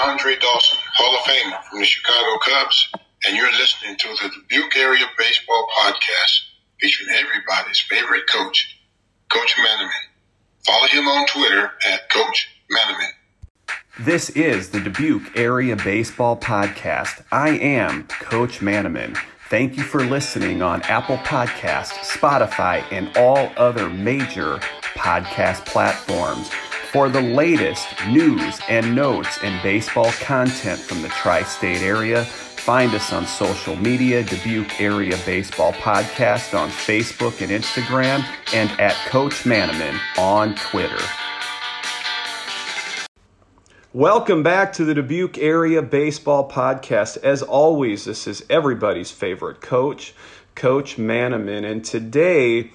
Andre Dawson, Hall of Famer from the Chicago Cubs, and you're listening to the Dubuque Area Baseball Podcast featuring everybody's favorite coach, Coach Manaman. Follow him on Twitter at Coach Manaman. This is the Dubuque Area Baseball Podcast. I am Coach Manaman. Thank you for listening on Apple Podcasts, Spotify, and all other major podcast platforms. For the latest news and notes and baseball content from the tri state area, find us on social media, Dubuque Area Baseball Podcast on Facebook and Instagram, and at Coach Manaman on Twitter. Welcome back to the Dubuque Area Baseball Podcast. As always, this is everybody's favorite coach, Coach Manaman. And today,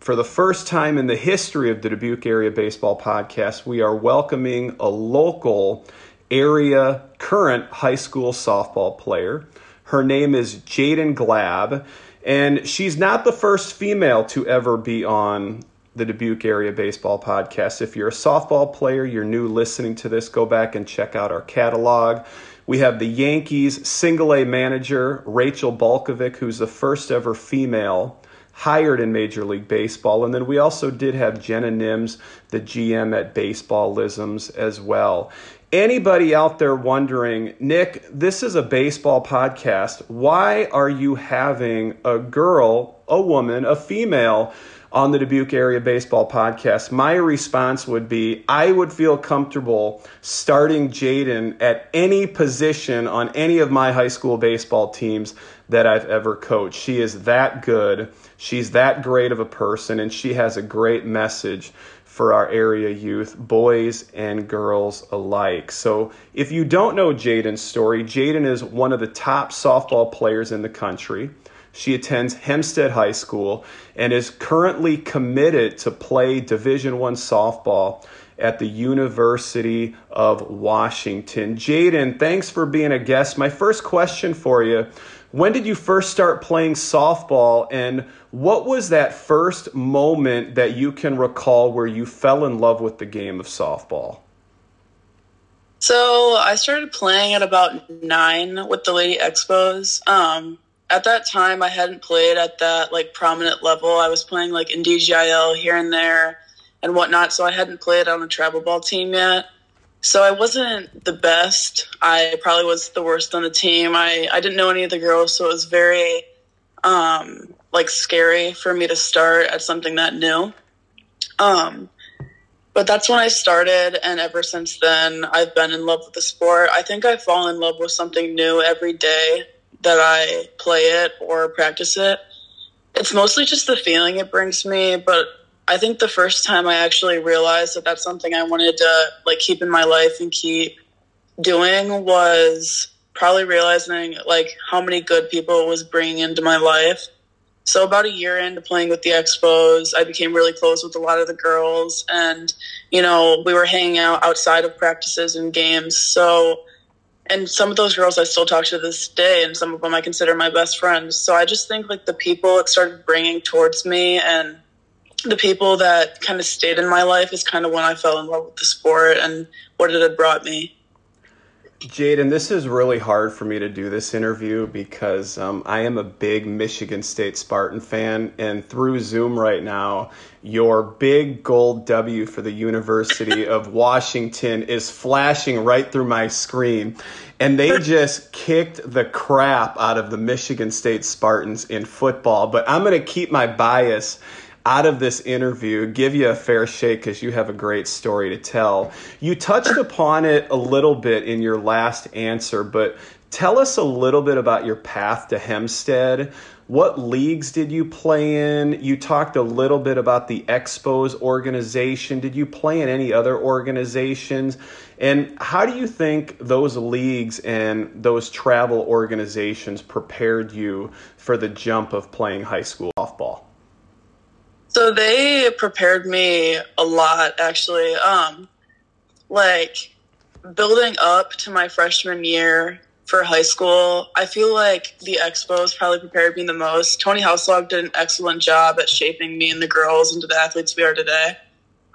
for the first time in the history of the Dubuque Area Baseball Podcast, we are welcoming a local area current high school softball player. Her name is Jaden Glab, and she's not the first female to ever be on the Dubuque Area Baseball Podcast. If you're a softball player, you're new listening to this, go back and check out our catalog. We have the Yankees single A manager, Rachel Balkovec, who's the first ever female hired in Major League Baseball. And then we also did have Jenna Nims, the GM at Baseballisms, as well. Anybody out there wondering, Nick, this is a baseball podcast. Why are you having a girl, a woman, a female? on the Dubuque Area Baseball Podcast, my response would be I would feel comfortable starting Jaden at any position on any of my high school baseball teams that I've ever coached. She is that good. She's that great of a person, and she has a great message for our area youth, boys and girls alike. So, if you don't know Jaden's story, Jaden is one of the top softball players in the country. She attends Hempstead High School and is currently committed to play Division 1 softball at the University of Washington. Jaden, thanks for being a guest. My first question for you, when did you first start playing softball and what was that first moment that you can recall where you fell in love with the game of softball? So I started playing at about nine with the Lady Expos. Um, at that time I hadn't played at that like prominent level. I was playing like in DGIL here and there and whatnot, so I hadn't played on a travel ball team yet. So I wasn't the best. I probably was the worst on the team. I, I didn't know any of the girls, so it was very um, like scary for me to start at something that new. Um, but that's when I started, and ever since then, I've been in love with the sport. I think I fall in love with something new every day that I play it or practice it. It's mostly just the feeling it brings me, but I think the first time I actually realized that that's something I wanted to like keep in my life and keep doing was probably realizing like how many good people it was bringing into my life. So about a year into playing with the Expos, I became really close with a lot of the girls and you know, we were hanging out outside of practices and games. So and some of those girls I still talk to this day, and some of them I consider my best friends. So I just think like the people it started bringing towards me, and the people that kind of stayed in my life is kind of when I fell in love with the sport and what it had brought me. Jaden, this is really hard for me to do this interview because um, I am a big Michigan State Spartan fan, and through Zoom right now, your big gold W for the University of Washington is flashing right through my screen. And they just kicked the crap out of the Michigan State Spartans in football. But I'm going to keep my bias out of this interview, give you a fair shake because you have a great story to tell. You touched upon it a little bit in your last answer, but tell us a little bit about your path to Hempstead. What leagues did you play in? You talked a little bit about the Expos organization. Did you play in any other organizations? And how do you think those leagues and those travel organizations prepared you for the jump of playing high school softball? So they prepared me a lot, actually. Um, like building up to my freshman year for high school, I feel like the Expos probably prepared me the most. Tony Houselog did an excellent job at shaping me and the girls into the athletes we are today.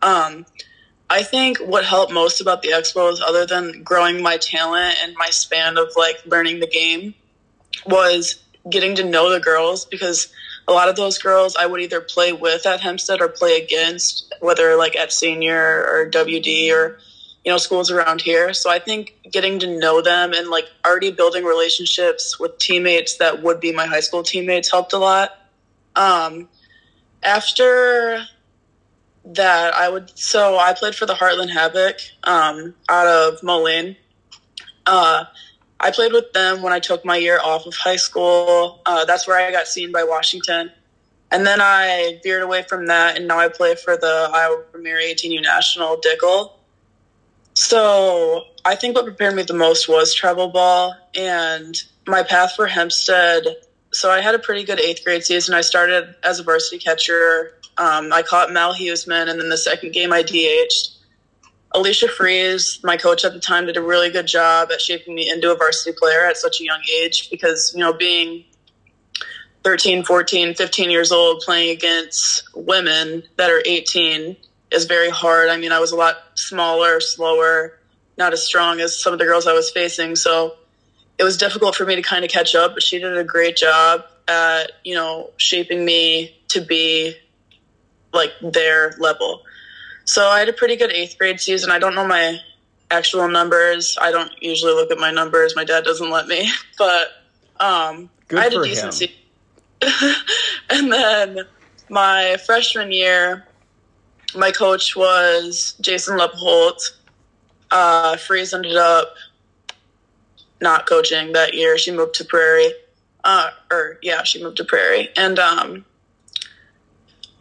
Um, I think what helped most about the Expos, other than growing my talent and my span of like learning the game, was getting to know the girls because a lot of those girls I would either play with at Hempstead or play against, whether like at senior or WD or you know schools around here. So I think getting to know them and like already building relationships with teammates that would be my high school teammates helped a lot. Um, after that, I would so I played for the Heartland Havoc um, out of Moline. Uh, I played with them when I took my year off of high school. Uh, that's where I got seen by Washington. And then I veered away from that, and now I play for the Iowa Premier 18U National Dickel. So I think what prepared me the most was travel ball and my path for Hempstead. So I had a pretty good eighth grade season. I started as a varsity catcher. Um, I caught Mal Huseman, and then the second game I DH'd. Alicia Fries, my coach at the time, did a really good job at shaping me into a varsity player at such a young age because, you know, being 13, 14, 15 years old playing against women that are 18 is very hard. I mean, I was a lot smaller, slower, not as strong as some of the girls I was facing. So it was difficult for me to kind of catch up, but she did a great job at, you know, shaping me to be like their level. So I had a pretty good eighth grade season. I don't know my actual numbers. I don't usually look at my numbers. My dad doesn't let me, but um, I had a decent season. and then my freshman year, my coach was Jason Lepholt. Uh, Freeze ended up not coaching that year. She moved to Prairie. Uh, or yeah, she moved to Prairie. And um,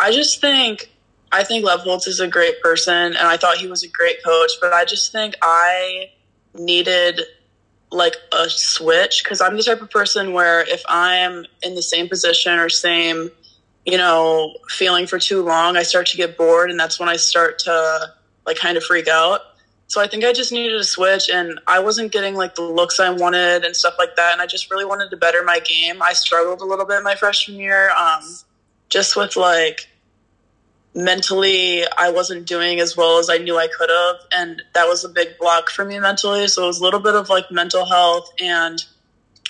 I just think I think Lepholt is a great person, and I thought he was a great coach. But I just think I needed like a switch because I'm the type of person where if I'm in the same position or same, you know, feeling for too long, I start to get bored, and that's when I start to like kind of freak out. So I think I just needed a switch, and I wasn't getting like the looks I wanted and stuff like that. And I just really wanted to better my game. I struggled a little bit my freshman year, um, just with like mentally I wasn't doing as well as I knew I could have. And that was a big block for me mentally. So it was a little bit of like mental health and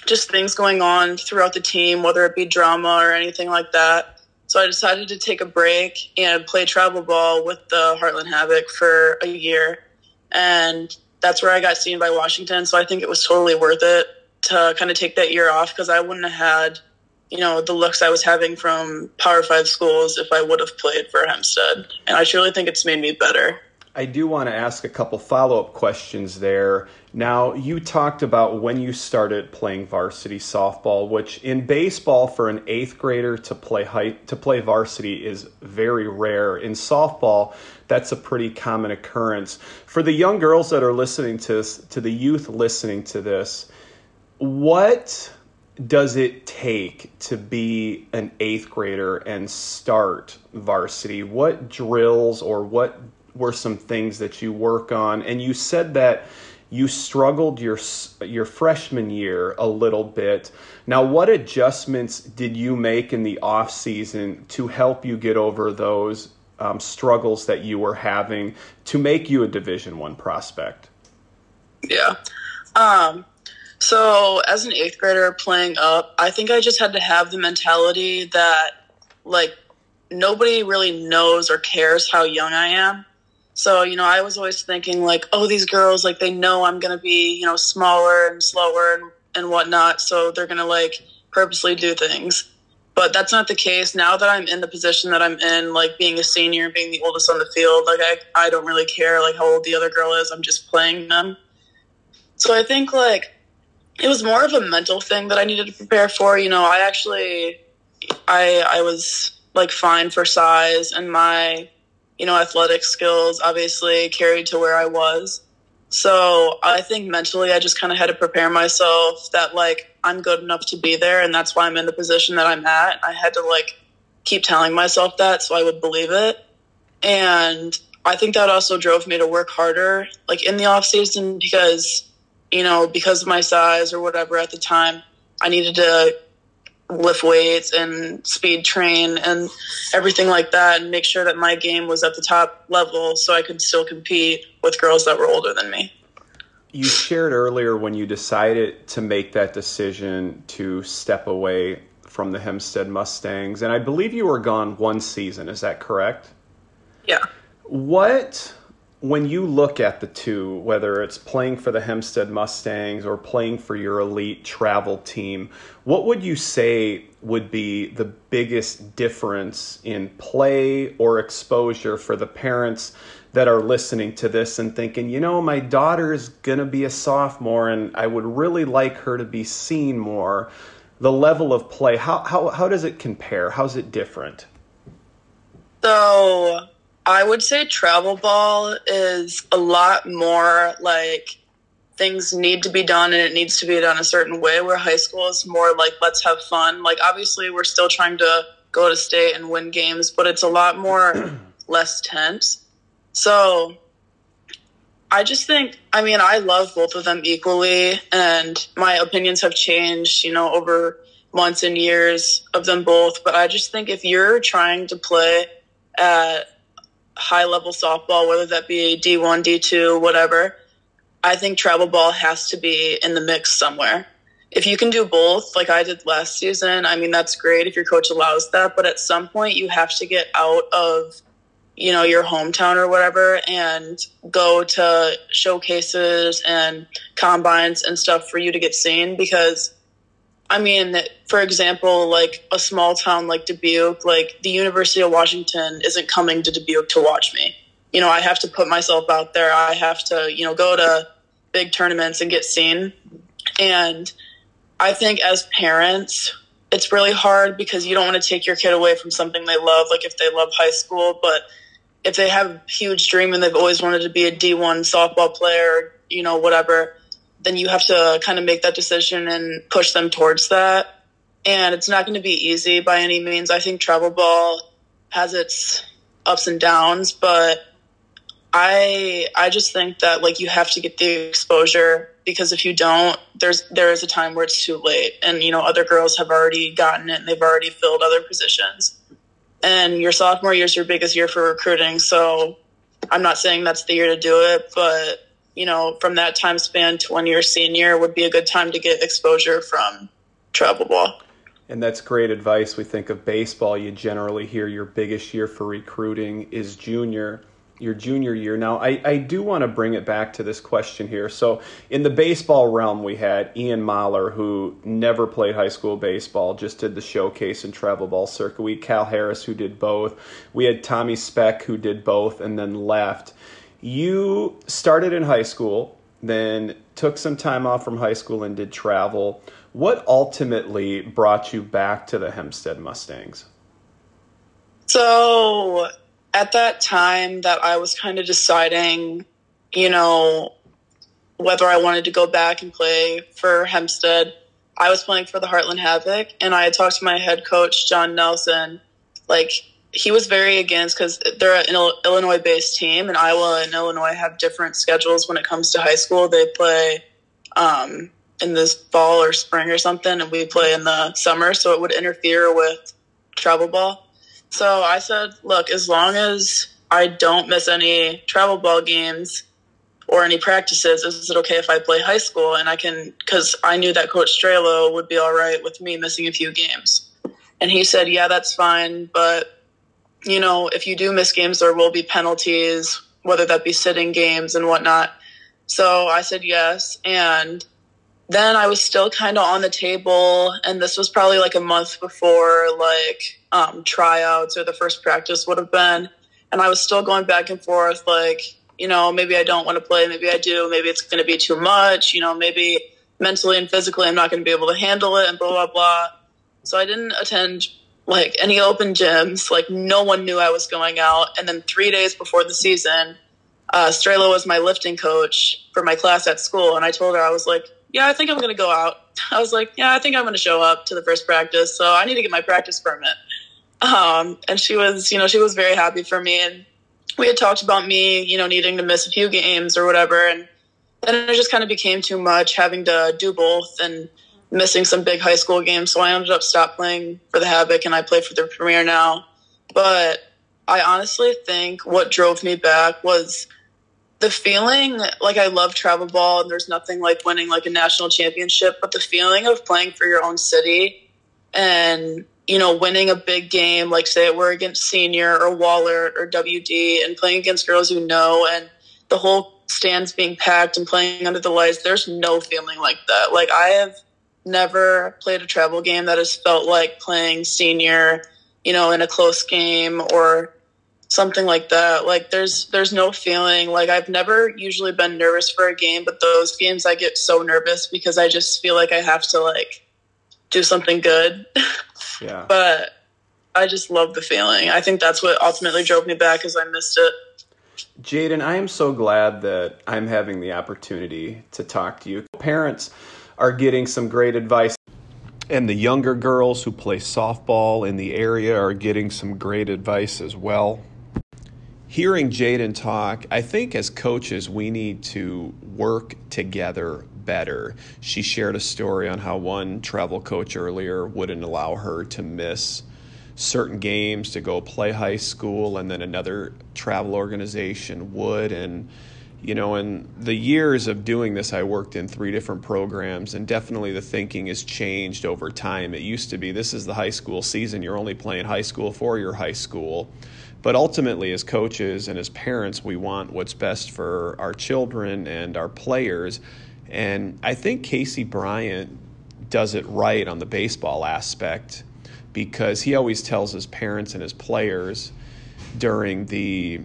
just things going on throughout the team, whether it be drama or anything like that. So I decided to take a break and play travel ball with the Heartland Havoc for a year. And that's where I got seen by Washington. So I think it was totally worth it to kind of take that year off because I wouldn't have had you know, the looks I was having from Power Five schools if I would have played for Hempstead. And I truly think it's made me better. I do want to ask a couple follow up questions there. Now, you talked about when you started playing varsity softball, which in baseball for an eighth grader to play high, to play varsity is very rare. In softball, that's a pretty common occurrence. For the young girls that are listening to this, to the youth listening to this, what does it take to be an eighth grader and start varsity? What drills or what were some things that you work on? And you said that you struggled your your freshman year a little bit. Now, what adjustments did you make in the off season to help you get over those um, struggles that you were having to make you a Division One prospect? Yeah. Um, so, as an eighth grader playing up, I think I just had to have the mentality that, like, nobody really knows or cares how young I am. So, you know, I was always thinking, like, oh, these girls, like, they know I'm going to be, you know, smaller and slower and, and whatnot. So they're going to, like, purposely do things. But that's not the case. Now that I'm in the position that I'm in, like, being a senior and being the oldest on the field, like, I, I don't really care, like, how old the other girl is. I'm just playing them. So I think, like, it was more of a mental thing that I needed to prepare for. You know, I actually, I I was like fine for size, and my, you know, athletic skills obviously carried to where I was. So I think mentally, I just kind of had to prepare myself that like I'm good enough to be there, and that's why I'm in the position that I'm at. I had to like keep telling myself that so I would believe it, and I think that also drove me to work harder, like in the off season, because you know, because of my size or whatever at the time, I needed to lift weights and speed train and everything like that and make sure that my game was at the top level so I could still compete with girls that were older than me. You shared earlier when you decided to make that decision to step away from the Hempstead Mustangs, and I believe you were gone one season. Is that correct? Yeah. What, when you look at the two, whether it's playing for the Hempstead Mustangs or playing for your elite travel team, what would you say would be the biggest difference in play or exposure for the parents that are listening to this and thinking, you know, my daughter is going to be a sophomore and I would really like her to be seen more? The level of play, how, how, how does it compare? How's it different? So I would say travel ball is a lot more like things need to be done and it needs to be done a certain way where high school is more like let's have fun. Like obviously we're still trying to go to state and win games but it's a lot more less tense. So i just think i mean i love both of them equally and my opinions have changed you know over months and years of them both but i just think if you're trying to play at high level softball, whether that be D1, D2, whatever, I think travel ball has to be in the mix somewhere. If you can do both, like I did last season, I mean, that's great if your coach allows that. But at some point, you have to get out of, you know, your hometown or whatever and go to showcases and combines and stuff for you to get seen because I mean, for example, like a small town like Dubuque, like the University of Washington isn't coming to Dubuque to watch me. You know, I have to put myself out there. I have to, you know, go to big tournaments and get seen. And I think as parents, it's really hard because you don't want to take your kid away from something they love, like if they love high school, but if they have a huge dream and they've always wanted to be a D1 softball player, you know, whatever, then you have to kind of make that decision and push them towards that. And it's not going to be easy by any means. I think travel ball has its ups and downs, but I I just think that like you have to get the exposure because if you don't, there's there is a time where it's too late, and you know other girls have already gotten it and they've already filled other positions. And your sophomore year is your biggest year for recruiting, so I'm not saying that's the year to do it, but you know, from that time span to when you're senior would be a good time to get exposure from travel ball. And that's great advice. We think of baseball, you generally hear your biggest year for recruiting is junior, your junior year. Now, I, I do want to bring it back to this question here. So, in the baseball realm, we had Ian Mahler, who never played high school baseball, just did the showcase and travel ball circuit. We had Cal Harris, who did both. We had Tommy Speck, who did both and then left. You started in high school, then took some time off from high school and did travel. What ultimately brought you back to the Hempstead Mustangs? So, at that time that I was kind of deciding, you know, whether I wanted to go back and play for Hempstead, I was playing for the Heartland Havoc, and I had talked to my head coach, John Nelson, like, he was very against because they're an Illinois based team, and Iowa and Illinois have different schedules when it comes to high school. They play um, in this fall or spring or something, and we play in the summer, so it would interfere with travel ball. So I said, look, as long as I don't miss any travel ball games or any practices, is it okay if I play high school? And I can, because I knew that Coach Strelo would be all right with me missing a few games. And he said, yeah, that's fine, but you know, if you do miss games, there will be penalties, whether that be sitting games and whatnot. So I said yes. And then I was still kind of on the table. And this was probably like a month before like um, tryouts or the first practice would have been. And I was still going back and forth, like, you know, maybe I don't want to play. Maybe I do. Maybe it's going to be too much. You know, maybe mentally and physically I'm not going to be able to handle it and blah, blah, blah. So I didn't attend like any open gyms. Like no one knew I was going out. And then three days before the season, uh, Strelo was my lifting coach for my class at school, and I told her I was like, "Yeah, I think I'm going to go out." I was like, "Yeah, I think I'm going to show up to the first practice, so I need to get my practice permit." Um, and she was, you know, she was very happy for me, and we had talked about me, you know, needing to miss a few games or whatever, and then it just kind of became too much having to do both and missing some big high school games. So I ended up stop playing for the Havoc and I play for the Premier now. But I honestly think what drove me back was the feeling like I love travel ball and there's nothing like winning like a national championship, but the feeling of playing for your own city and you know winning a big game like say we're against senior or Wahlert or WD and playing against girls you know and the whole stands being packed and playing under the lights there's no feeling like that like I have never played a travel game that has felt like playing senior you know in a close game or something like that. Like there's there's no feeling like I've never usually been nervous for a game, but those games I get so nervous because I just feel like I have to like do something good. Yeah. but I just love the feeling. I think that's what ultimately drove me back is I missed it. Jaden, I am so glad that I'm having the opportunity to talk to you. Parents are getting some great advice. And the younger girls who play softball in the area are getting some great advice as well hearing Jaden talk, I think as coaches, we need to work together better. She shared a story on how one travel coach earlier wouldn't allow her to miss certain games to go play high school, and then another travel organization would. And, you know, in the years of doing this, I worked in three different programs, and definitely the thinking has changed over time. It used to be this is the high school season, you're only playing high school for your high school but ultimately, as coaches and as parents, we want what's best for our children and our players. And I think Casey Bryant does it right on the baseball aspect because he always tells his parents and his players during the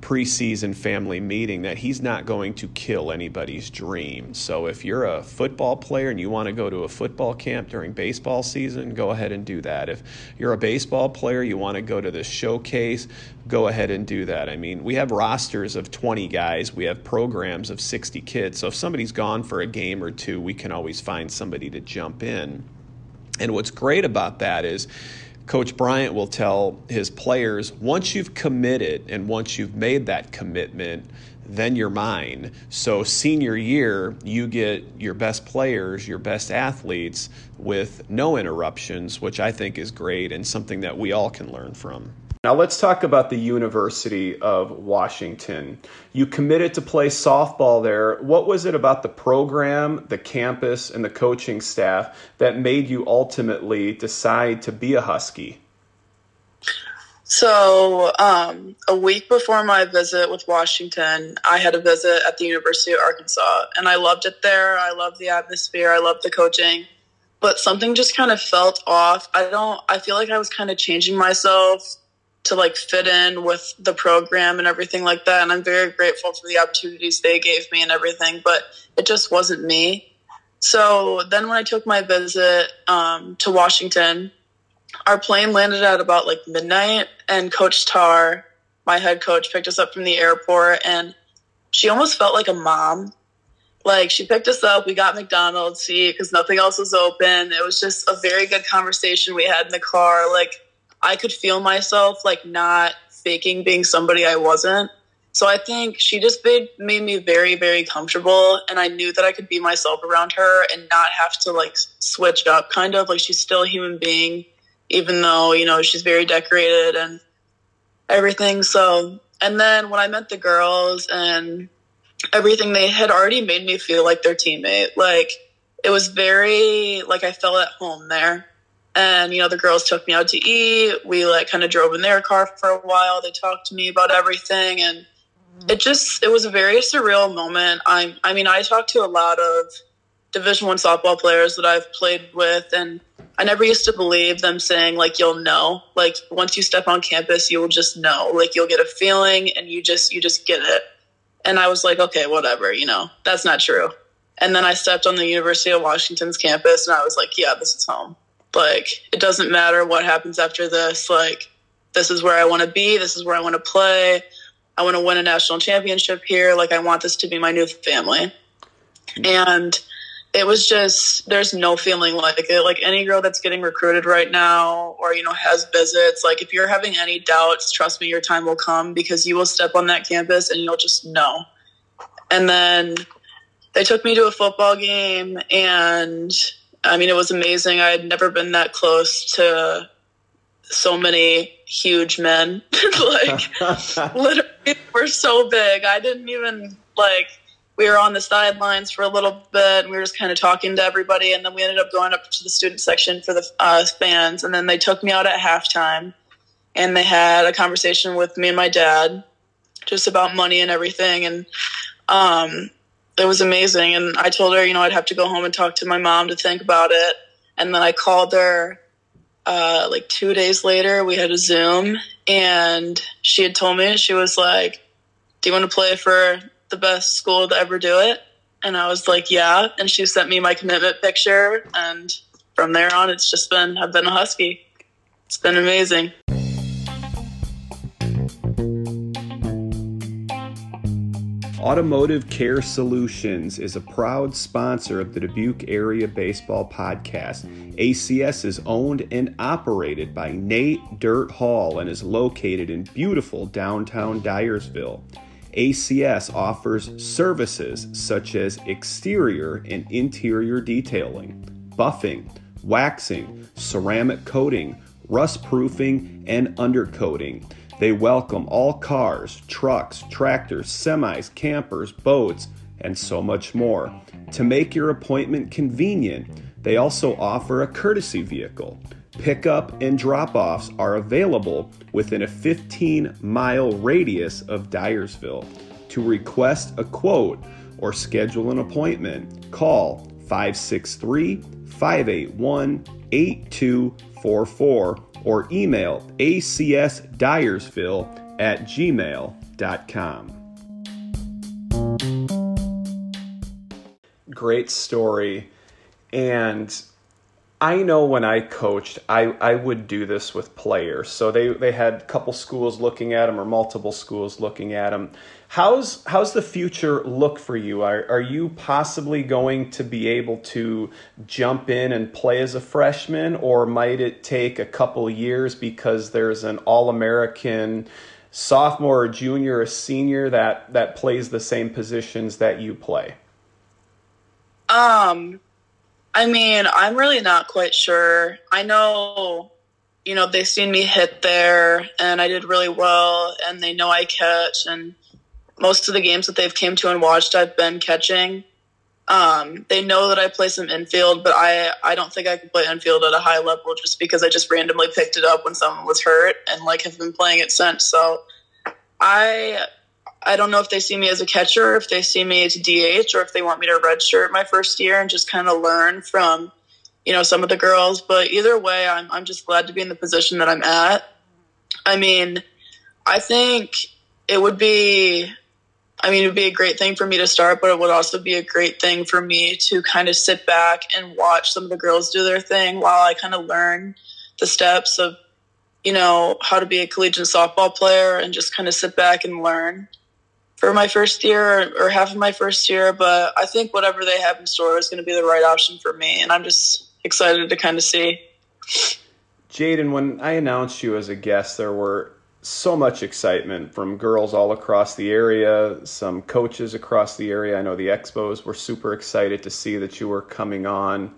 preseason family meeting that he's not going to kill anybody's dream. So if you're a football player and you want to go to a football camp during baseball season, go ahead and do that. If you're a baseball player, you want to go to this showcase, go ahead and do that. I mean, we have rosters of 20 guys, we have programs of 60 kids. So if somebody's gone for a game or two, we can always find somebody to jump in. And what's great about that is Coach Bryant will tell his players once you've committed and once you've made that commitment, then you're mine. So, senior year, you get your best players, your best athletes with no interruptions, which I think is great and something that we all can learn from. Now let's talk about the University of Washington. You committed to play softball there. What was it about the program, the campus, and the coaching staff that made you ultimately decide to be a Husky? So, um, a week before my visit with Washington, I had a visit at the University of Arkansas, and I loved it there. I loved the atmosphere. I loved the coaching, but something just kind of felt off. I don't. I feel like I was kind of changing myself to like fit in with the program and everything like that. And I'm very grateful for the opportunities they gave me and everything, but it just wasn't me. So then when I took my visit um, to Washington, our plane landed at about like midnight, and Coach Tarr, my head coach, picked us up from the airport, and she almost felt like a mom. Like she picked us up, we got McDonald's, see, because nothing else was open. It was just a very good conversation we had in the car. Like I could feel myself like not faking being somebody I wasn't. So I think she just made, made me very, very comfortable. And I knew that I could be myself around her and not have to like switch up kind of like she's still a human being, even though, you know, she's very decorated and everything. So, and then when I met the girls and everything, they had already made me feel like their teammate. Like it was very, like I felt at home there. And, you know, the girls took me out to eat. We like kind of drove in their car for a while. They talked to me about everything. And mm-hmm. it just, it was a very surreal moment. I, I mean, I talked to a lot of division one softball players that I've played with and I never used to believe them saying like you'll know like once you step on campus you will just know like you'll get a feeling and you just you just get it and I was like okay whatever you know that's not true and then I stepped on the University of Washington's campus and I was like yeah this is home like, it doesn't matter what happens after this. Like, this is where I want to be. This is where I want to play. I want to win a national championship here. Like, I want this to be my new family. And it was just, there's no feeling like it. Like, any girl that's getting recruited right now or, you know, has visits, like, if you're having any doubts, trust me, your time will come because you will step on that campus and you'll just know. And then they took me to a football game and I mean, it was amazing. I had never been that close to so many huge men. like, literally, we're so big. I didn't even like. We were on the sidelines for a little bit, and we were just kind of talking to everybody, and then we ended up going up to the student section for the uh, fans, and then they took me out at halftime, and they had a conversation with me and my dad, just about money and everything, and um, it was amazing. And I told her, you know, I'd have to go home and talk to my mom to think about it. And then I called her uh, like two days later. We had a Zoom, and she had told me, she was like, Do you want to play for the best school to ever do it? And I was like, Yeah. And she sent me my commitment picture. And from there on, it's just been, I've been a Husky. It's been amazing. Automotive Care Solutions is a proud sponsor of the Dubuque Area Baseball Podcast. ACS is owned and operated by Nate Dirt Hall and is located in beautiful downtown Dyersville. ACS offers services such as exterior and interior detailing, buffing, waxing, ceramic coating, rust proofing, and undercoating. They welcome all cars, trucks, tractors, semis, campers, boats, and so much more. To make your appointment convenient, they also offer a courtesy vehicle. Pickup and drop offs are available within a 15 mile radius of Dyersville. To request a quote or schedule an appointment, call 563 581 8244 or email acsdyersville at gmail.com. Great story. And I know when I coached, I, I would do this with players. So they, they had a couple schools looking at them or multiple schools looking at them. How's how's the future look for you? Are are you possibly going to be able to jump in and play as a freshman, or might it take a couple years because there's an All American sophomore or junior or senior that that plays the same positions that you play? Um, I mean, I'm really not quite sure. I know, you know, they've seen me hit there, and I did really well, and they know I catch, and most of the games that they've came to and watched, I've been catching. Um, they know that I play some infield, but I I don't think I can play infield at a high level just because I just randomly picked it up when someone was hurt and like have been playing it since. So I I don't know if they see me as a catcher, if they see me as DH, or if they want me to redshirt my first year and just kind of learn from you know some of the girls. But either way, I'm I'm just glad to be in the position that I'm at. I mean, I think it would be I mean, it would be a great thing for me to start, but it would also be a great thing for me to kind of sit back and watch some of the girls do their thing while I kind of learn the steps of, you know, how to be a collegiate softball player and just kind of sit back and learn for my first year or, half of my first year. But I think whatever they have in store is going to be the right option for me. And I'm just excited to kind of see. Jaden, when I announced you as a guest, there were so much excitement from girls all across the area, some coaches across the area. I know the Expos were super excited to see that you were coming on.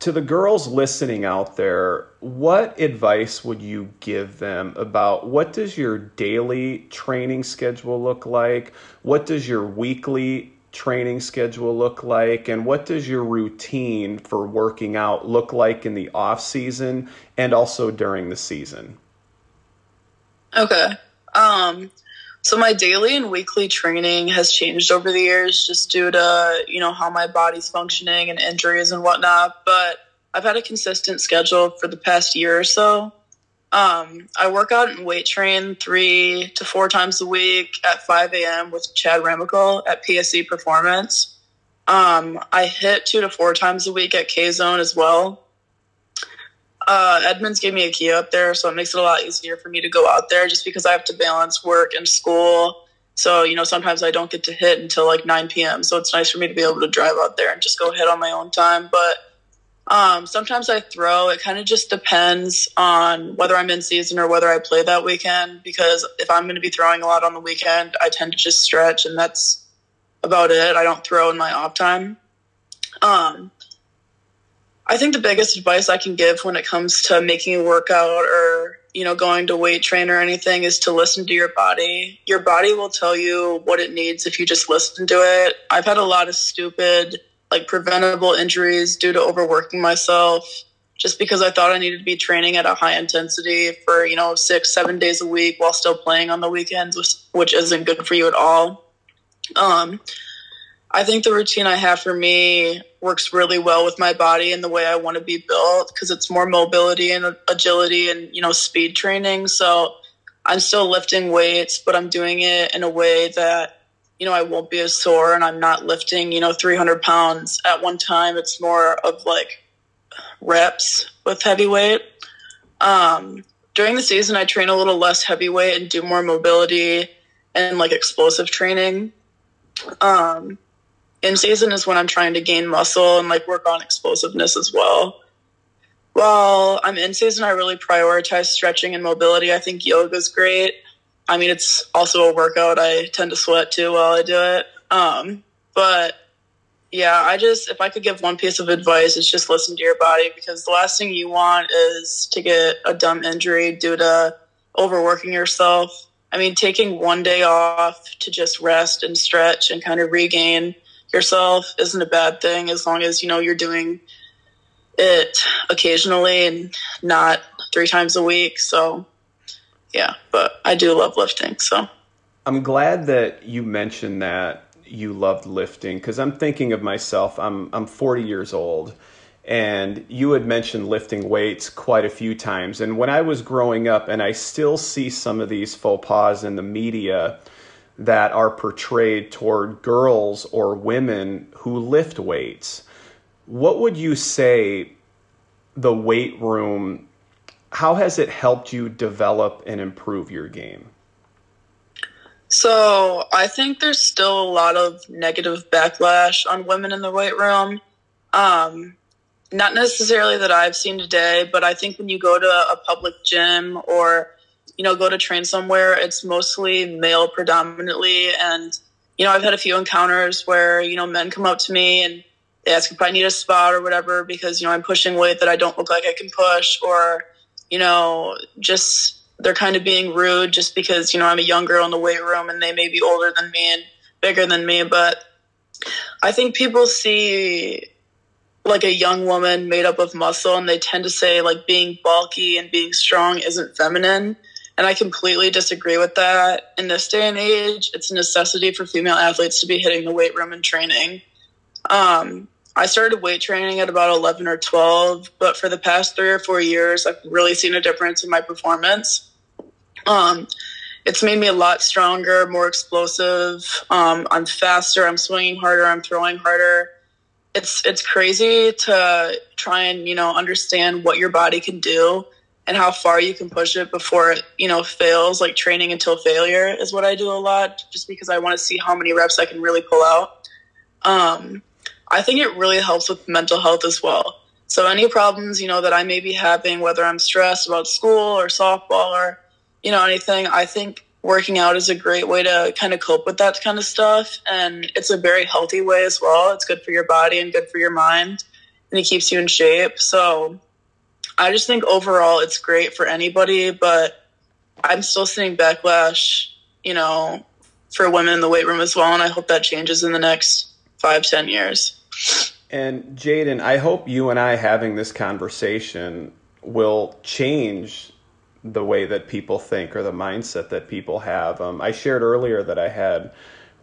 To the girls listening out there, what advice would you give them about what does your daily training schedule look like? What does your weekly training schedule look like and what does your routine for working out look like in the off season and also during the season? Okay. Um, so my daily and weekly training has changed over the years just due to, you know, how my body's functioning and injuries and whatnot. But I've had a consistent schedule for the past year or so. Um, I work out and weight train three to four times a week at 5 a.m. with Chad Ramical at PSC Performance. Um, I hit two to four times a week at K Zone as well uh, Edmonds gave me a key up there, so it makes it a lot easier for me to go out there just because I have to balance work and school. So, you know, sometimes I don't get to hit until like 9 p.m. So it's nice for me to be able to drive out there and just go hit on my own time. But um, sometimes I throw. It kind of just depends on whether I'm in season or whether I play that weekend. Because if I'm going to be throwing a lot on the weekend, I tend to just stretch, and that's about it. I don't throw in my off time. Um, I think the biggest advice I can give when it comes to making a workout or, you know, going to weight train or anything is to listen to your body. Your body will tell you what it needs if you just listen to it. I've had a lot of stupid, like preventable injuries due to overworking myself just because I thought I needed to be training at a high intensity for, you know, six, seven days a week while still playing on the weekends, which, which isn't good for you at all. Um, I think the routine I have for me works really well with my body and the way I want to be built because it's more mobility and agility and you know speed training. So I'm still lifting weights, but I'm doing it in a way that you know I won't be as sore and I'm not lifting you know 300 pounds at one time. It's more of like reps with heavyweight. Um, during the season, I train a little less heavyweight and do more mobility and like explosive training. Um, in season is when I'm trying to gain muscle and like work on explosiveness as well. While I'm in season, I really prioritize stretching and mobility. I think yoga is great. I mean, it's also a workout. I tend to sweat too while I do it. Um, but yeah, I just, if I could give one piece of advice, it's just listen to your body because the last thing you want is to get a dumb injury due to overworking yourself. I mean, taking one day off to just rest and stretch and kind of regain yourself isn't a bad thing as long as you know you're doing it occasionally and not three times a week. So, yeah, but I do love lifting. So, I'm glad that you mentioned that you loved lifting because I'm thinking of myself. I'm I'm 40 years old, and you had mentioned lifting weights quite a few times. And when I was growing up, and I still see some of these faux pas in the media that are portrayed toward girls or women who lift weights. What would you say the weight room how has it helped you develop and improve your game? So, I think there's still a lot of negative backlash on women in the weight room. Um, not necessarily that I've seen today, but I think when you go to a public gym or you know, go to train somewhere, it's mostly male predominantly. And, you know, I've had a few encounters where, you know, men come up to me and they ask if I need a spot or whatever because, you know, I'm pushing weight that I don't look like I can push or, you know, just they're kind of being rude just because, you know, I'm a young girl in the weight room and they may be older than me and bigger than me. But I think people see like a young woman made up of muscle and they tend to say like being bulky and being strong isn't feminine and I completely disagree with that. In this day and age, it's a necessity for female athletes to be hitting the weight room and training. Um, I started weight training at about 11 or 12, but for the past three or four years, I've really seen a difference in my performance. Um, it's made me a lot stronger, more explosive. Um, I'm faster. I'm swinging harder. I'm throwing harder. It's it's crazy to try and you know understand what your body can do and how far you can push it before it, you know, fails. Like training until failure is what I do a lot, just because I want to see how many reps I can really pull out. Um, I think it really helps with mental health as well. So any problems, you know, that I may be having, whether I'm stressed about school or softball or, you know, anything, I think working out is a great way to kind of cope with that kind of stuff. And it's a very healthy way as well. It's good for your body and good for your mind and it keeps you in shape. So I just think overall it's great for anybody, but I'm still seeing backlash, you know, for women in the weight room as well, and I hope that changes in the next five, ten years. And Jaden, I hope you and I having this conversation will change the way that people think or the mindset that people have. Um, I shared earlier that I had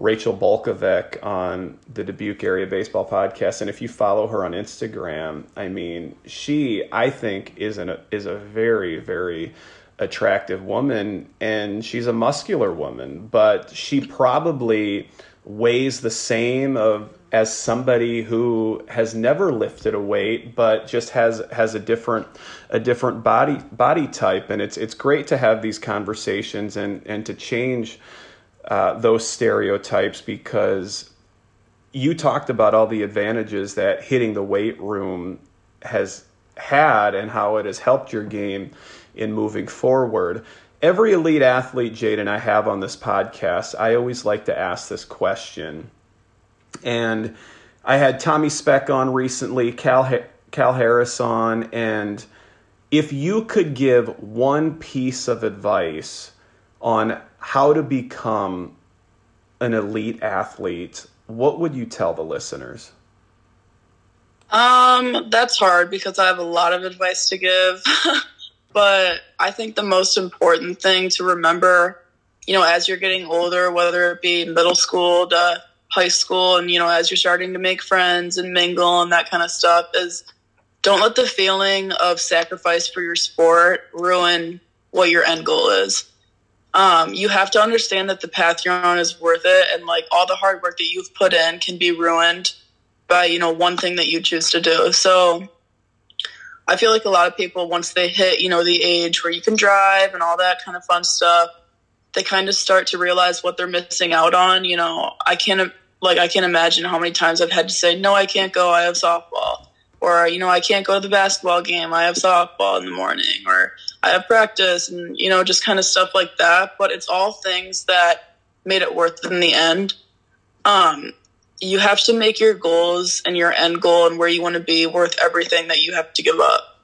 Rachel Balkovec on the Dubuque Area Baseball Podcast, and if you follow her on Instagram, I mean, she I think is an is a very very attractive woman, and she's a muscular woman, but she probably weighs the same of as somebody who has never lifted a weight but just has has a different a different body body type. And it's it's great to have these conversations and and to change uh, those stereotypes because you talked about all the advantages that hitting the weight room has had and how it has helped your game in moving forward. Every elite athlete, Jade, and I have on this podcast, I always like to ask this question. And I had Tommy Speck on recently, Cal, Cal Harris on, and if you could give one piece of advice on how to become an elite athlete, what would you tell the listeners? Um, that's hard because I have a lot of advice to give. but I think the most important thing to remember, you know, as you're getting older, whether it be middle school to high school and, you know, as you're starting to make friends and mingle and that kind of stuff is don't let the feeling of sacrifice for your sport ruin what your end goal is. Um, you have to understand that the path you're on is worth it, and like all the hard work that you've put in can be ruined by you know one thing that you choose to do. So I feel like a lot of people once they hit you know the age where you can drive and all that kind of fun stuff, they kind of start to realize what they're missing out on. You know, I can't like I can't imagine how many times I've had to say no, I can't go. I have softball or you know i can't go to the basketball game i have softball in the morning or i have practice and you know just kind of stuff like that but it's all things that made it worth it in the end um, you have to make your goals and your end goal and where you want to be worth everything that you have to give up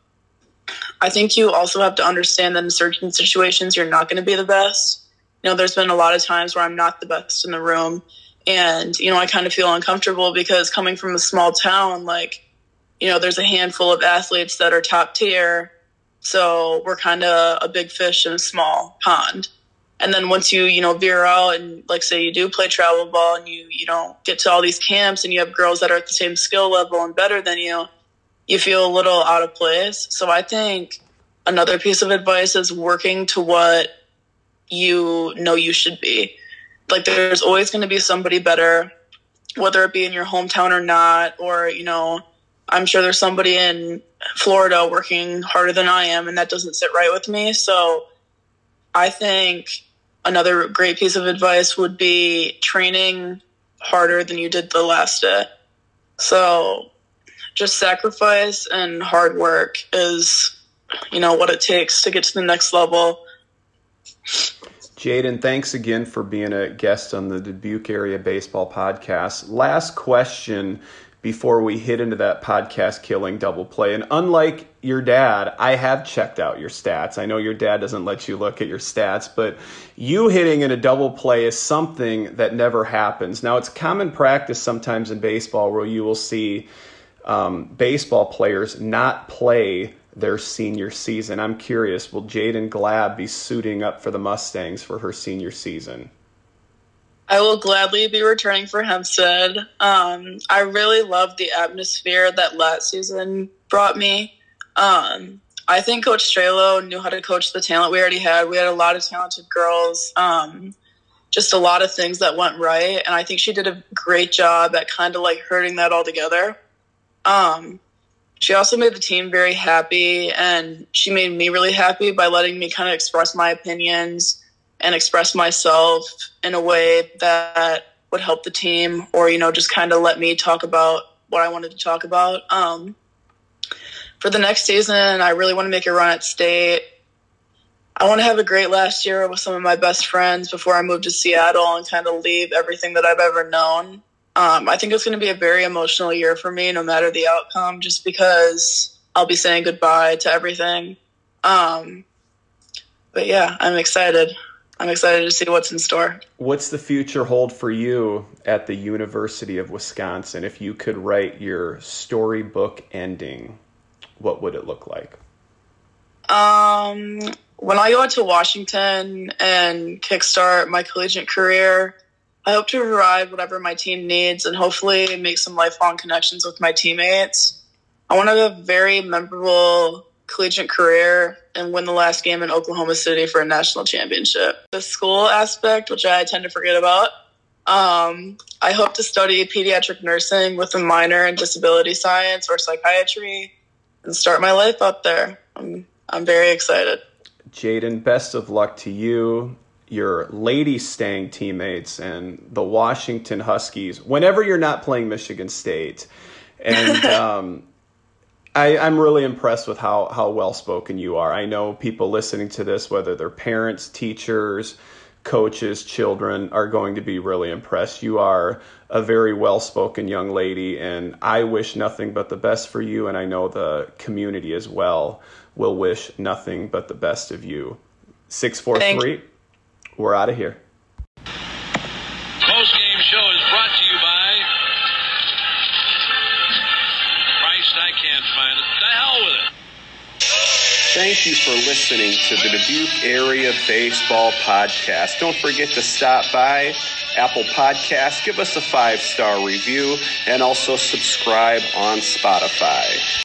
i think you also have to understand that in certain situations you're not going to be the best you know there's been a lot of times where i'm not the best in the room and you know i kind of feel uncomfortable because coming from a small town like you know, there's a handful of athletes that are top tier. So we're kind of a big fish in a small pond. And then once you, you know, veer out and like say you do play travel ball and you, you know, get to all these camps and you have girls that are at the same skill level and better than you, you feel a little out of place. So I think another piece of advice is working to what you know you should be. Like there's always going to be somebody better, whether it be in your hometown or not, or, you know, I'm sure there's somebody in Florida working harder than I am, and that doesn't sit right with me. So I think another great piece of advice would be training harder than you did the last day. So just sacrifice and hard work is, you know, what it takes to get to the next level. Jaden, thanks again for being a guest on the Dubuque Area Baseball Podcast. Last question before we hit into that podcast killing double play. And unlike your dad, I have checked out your stats. I know your dad doesn't let you look at your stats, but you hitting in a double play is something that never happens. Now, it's common practice sometimes in baseball where you will see um, baseball players not play their senior season. I'm curious, will Jaden Glab be suiting up for the Mustangs for her senior season? I will gladly be returning for Hempstead. Um, I really loved the atmosphere that last season brought me. Um, I think Coach Strelo knew how to coach the talent we already had. We had a lot of talented girls, um, just a lot of things that went right. And I think she did a great job at kind of like herding that all together. Um, she also made the team very happy, and she made me really happy by letting me kind of express my opinions and express myself in a way that would help the team or you know just kind of let me talk about what i wanted to talk about. Um, for the next season i really want to make a run at state. I want to have a great last year with some of my best friends before i move to seattle and kind of leave everything that i've ever known. Um, i think it's going to be a very emotional year for me no matter the outcome just because i'll be saying goodbye to everything. Um, but yeah i'm excited I'm excited to see what's in store. What's the future hold for you at the University of Wisconsin? If you could write your storybook ending, what would it look like? Um, when I go to Washington and kickstart my collegiate career, I hope to provide whatever my team needs and hopefully make some lifelong connections with my teammates. I want to have a very memorable collegiate career and win the last game in Oklahoma City for a national championship. The school aspect, which I tend to forget about, um, I hope to study pediatric nursing with a minor in disability science or psychiatry and start my life up there. I'm, I'm very excited. Jaden, best of luck to you, your Lady Stang teammates, and the Washington Huskies whenever you're not playing Michigan State. And um, I, am really impressed with how, how well spoken you are. I know people listening to this, whether they're parents, teachers, coaches' children are going to be really impressed. You are a very well spoken young lady, and I wish nothing but the best for you, and I know the community as well will wish nothing but the best of you. 643, we're out of here. Thank you for listening to the Dubuque Area Baseball Podcast. Don't forget to stop by Apple Podcasts, give us a five star review, and also subscribe on Spotify.